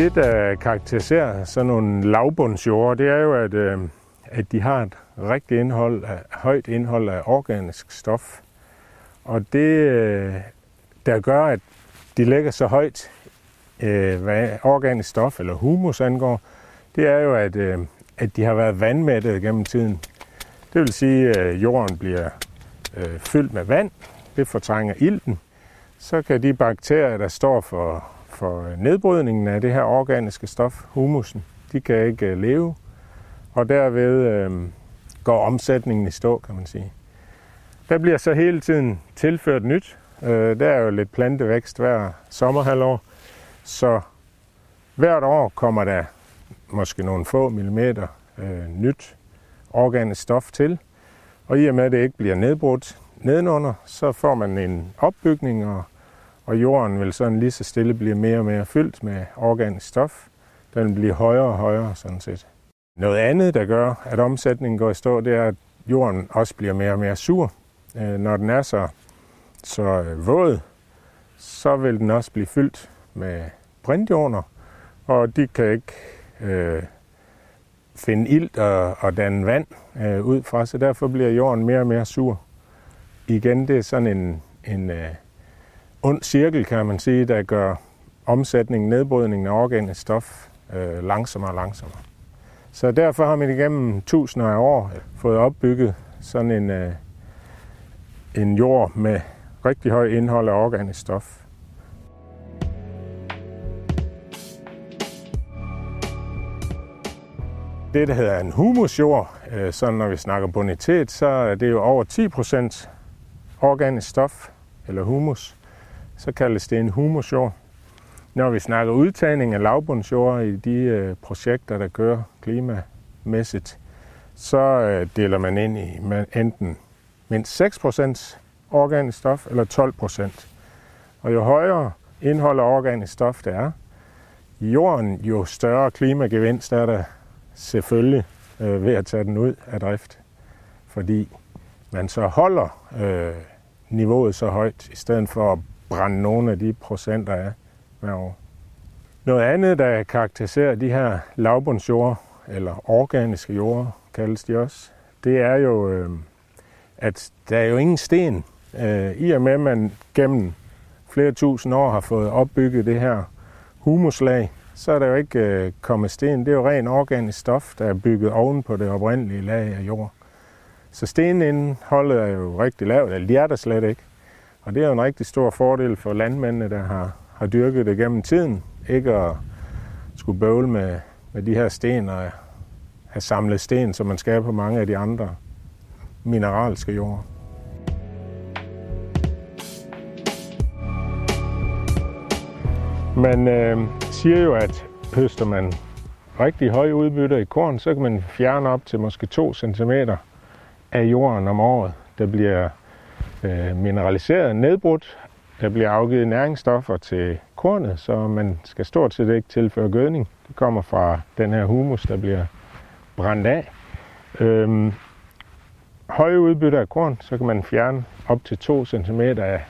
Det, der karakteriserer sådan nogle lavbundsjord, det er jo, at, øh, at de har et rigtigt indhold af, højt indhold af organisk stof. Og det, øh, der gør, at de ligger så højt, øh, hvad organisk stof eller humus angår, det er jo, at, øh, at de har været vandmættet gennem tiden. Det vil sige, at jorden bliver øh, fyldt med vand, det fortrænger ilten, så kan de bakterier, der står for, for nedbrydningen af det her organiske stof, humusen, de kan ikke øh, leve, og derved øh, går omsætningen i stå, kan man sige. Der bliver så hele tiden tilført nyt. Øh, der er jo lidt plantevækst hver sommerhalvår, så hvert år kommer der måske nogle få millimeter øh, nyt organisk stof til. Og i og med, at det ikke bliver nedbrudt nedenunder, så får man en opbygning, og, og jorden vil sådan lige så stille blive mere og mere fyldt med organisk stof. Den bliver højere og højere sådan set. Noget andet, der gør, at omsætningen går i stå, det er, at jorden også bliver mere og mere sur. Øh, når den er så, så øh, våd, så vil den også blive fyldt med brintjoner, og de kan ikke øh, finde ilt og, og danne vand øh, ud fra, så derfor bliver jorden mere og mere sur. Igen, det er sådan en, en øh, ond cirkel, kan man sige, der gør omsætningen, nedbrydningen af organisk stof øh, langsommere og langsommere. Så derfor har man igennem tusinder af år fået opbygget sådan en, øh, en jord med rigtig høj indhold af organisk stof. Det, der hedder en humusjord, øh, så når vi snakker bonitet, så er det jo over 10% organisk stof, eller humus. Så kaldes det en humusjord. Når vi snakker udtagning af lavbundsjord i de øh, projekter, der kører klimamæssigt, så øh, deler man ind i enten mindst 6% organisk stof eller 12%. Og jo højere indhold af organisk stof det er, i jorden, jo større klimagevinst er der selvfølgelig øh, ved at tage den ud af drift, fordi man så holder øh, niveauet så højt, i stedet for at brænde nogle af de procenter af hver år. Noget andet, der karakteriserer de her lavbundsjord, eller organiske jorder, kaldes de også, det er jo, øh, at der er jo ingen sten. Øh, I og med, at man gennem flere tusind år har fået opbygget det her humuslag, så er der jo ikke øh, kommet sten. Det er jo ren organisk stof, der er bygget oven på det oprindelige lag af jord. Så stenindholdet er jo rigtig lavt, eller de er der slet ikke. Og det er jo en rigtig stor fordel for landmændene, der har, har dyrket det gennem tiden. Ikke at skulle bøvle med, med de her sten og have samlet sten, som man skal på mange af de andre mineralske jorder. Man øh, siger jo, at høster man rigtig høje udbytter i korn, så kan man fjerne op til måske 2 cm af jorden om året. Der bliver øh, mineraliseret nedbrudt. Der bliver afgivet næringsstoffer til kornet, så man skal stort set ikke tilføre gødning. Det kommer fra den her humus, der bliver brændt af. Øhm, høje udbytte af korn, så kan man fjerne op til 2 cm af,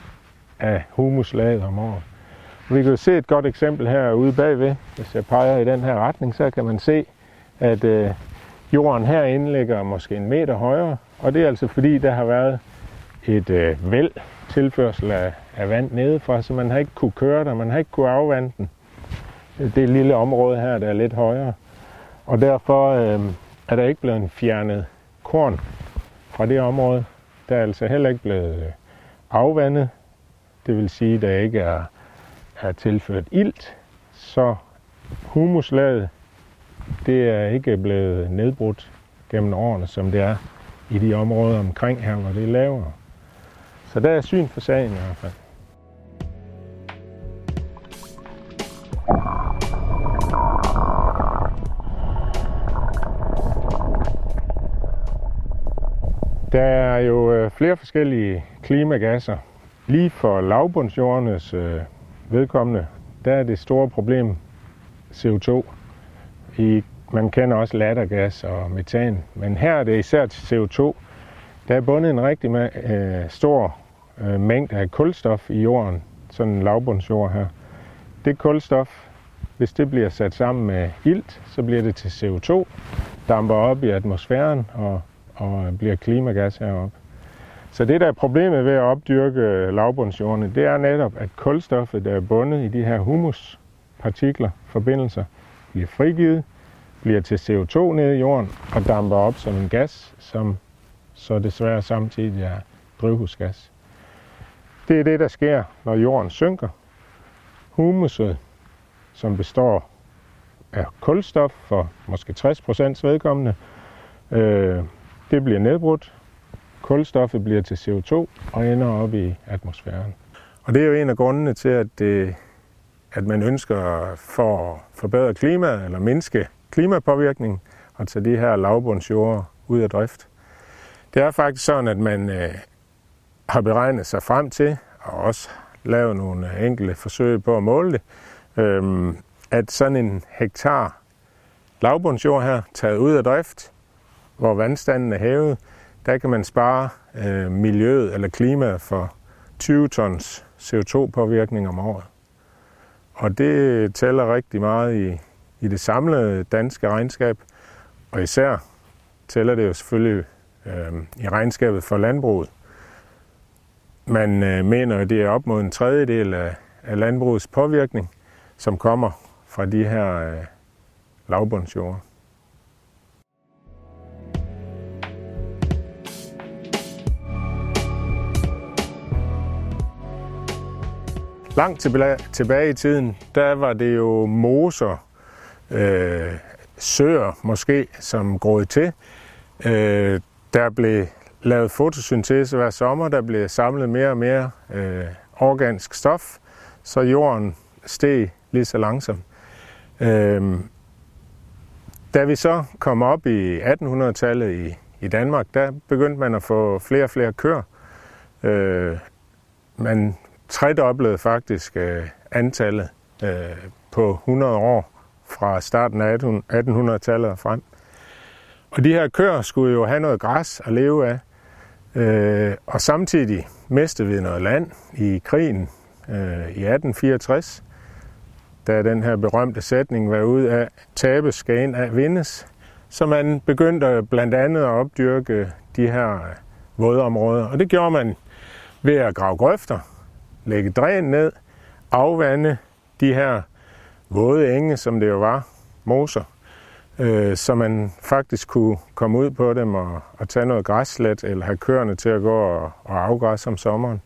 af humuslaget om året. Vi kan jo se et godt eksempel her ude bagved. Hvis jeg peger i den her retning, så kan man se, at øh, jorden herinde ligger måske en meter højere. Og det er altså fordi, der har været et øh, væld tilførsel af, af vand nedefra, så man har ikke kunne køre der, man har ikke kunne afvande den. Det lille område her, der er lidt højere. Og derfor øh, er der ikke blevet fjernet korn fra det område. Der er altså heller ikke blevet øh, afvandet. Det vil sige, at der ikke er er tilført ilt, så humuslaget det er ikke blevet nedbrudt gennem årene, som det er i de områder omkring her, hvor det er lavere. Så der er syn for sagen i hvert fald. Der er jo øh, flere forskellige klimagasser. Lige for lavbundsjordenes øh, vedkommende, der er det store problem CO2. I, man kender også lattergas og metan, men her er det især CO2. Der er bundet en rigtig øh, stor øh, mængde af kulstof i jorden, sådan en lavbundsjord her. Det kulstof, hvis det bliver sat sammen med ilt, så bliver det til CO2, damper op i atmosfæren og, og bliver klimagas heroppe. Så det, der er problemet ved at opdyrke lavbundsjordene, det er netop, at kulstoffet, der er bundet i de her humuspartikler, forbindelser, bliver frigivet, bliver til CO2 nede i jorden og damper op som en gas, som så desværre samtidig er drivhusgas. Det er det, der sker, når jorden synker. Humuset, som består af kulstof for måske 60% vedkommende, øh, det bliver nedbrudt. Kulstoffet bliver til CO2 og ender op i atmosfæren. Og det er jo en af grundene til, at, det, at man ønsker for at forbedre klimaet eller mindske klimapåvirkningen at tage de her lavbundsjorde ud af drift. Det er faktisk sådan, at man øh, har beregnet sig frem til, og også lavet nogle enkelte forsøg på at måle det, øh, at sådan en hektar lavbundsjord her, taget ud af drift, hvor vandstanden er hævet, der kan man spare øh, miljøet eller klimaet for 20 tons CO2-påvirkning om året. Og det tæller rigtig meget i, i det samlede danske regnskab, og især tæller det jo selvfølgelig øh, i regnskabet for landbruget. Man øh, mener, at det er op mod en tredjedel af, af landbrugets påvirkning, som kommer fra de her øh, lavbundsjord. Langt tilbage i tiden, der var det jo moser, øh, søer måske, som groede til. Øh, der blev lavet fotosyntese hver sommer, der blev samlet mere og mere øh, organisk stof, så jorden steg lige så langsomt. Øh, da vi så kom op i 1800-tallet i, i Danmark, der begyndte man at få flere og flere køer. Øh, man tredoblede faktisk øh, antallet øh, på 100 år fra starten af 1800-tallet og frem. Og de her køer skulle jo have noget græs at leve af. Øh, og samtidig mistede vi noget land i krigen øh, i 1864, da den her berømte sætning var ud af, tabes skal ind af vindes. Så man begyndte blandt andet at opdyrke de her øh, vådområder. Og det gjorde man ved at grave grøfter, lægge dræn ned, afvande de her våde enge, som det jo var, moser, øh, så man faktisk kunne komme ud på dem og, og tage noget græslet, eller have køerne til at gå og, og afgræsse om sommeren.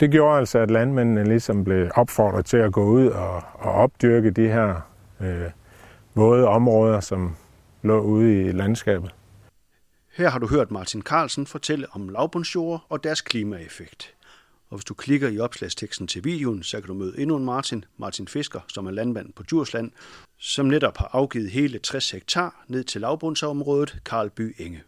Det gjorde altså, at landmændene ligesom blev opfordret til at gå ud og, og opdyrke de her øh, våde områder, som lå ude i landskabet. Her har du hørt Martin Carlsen fortælle om lavbundsjord og deres klimaeffekt. Og hvis du klikker i opslagsteksten til videoen, så kan du møde endnu en Martin, Martin Fisker, som er landmand på Djursland, som netop har afgivet hele 60 hektar ned til lavbundsområdet Karlby Enge.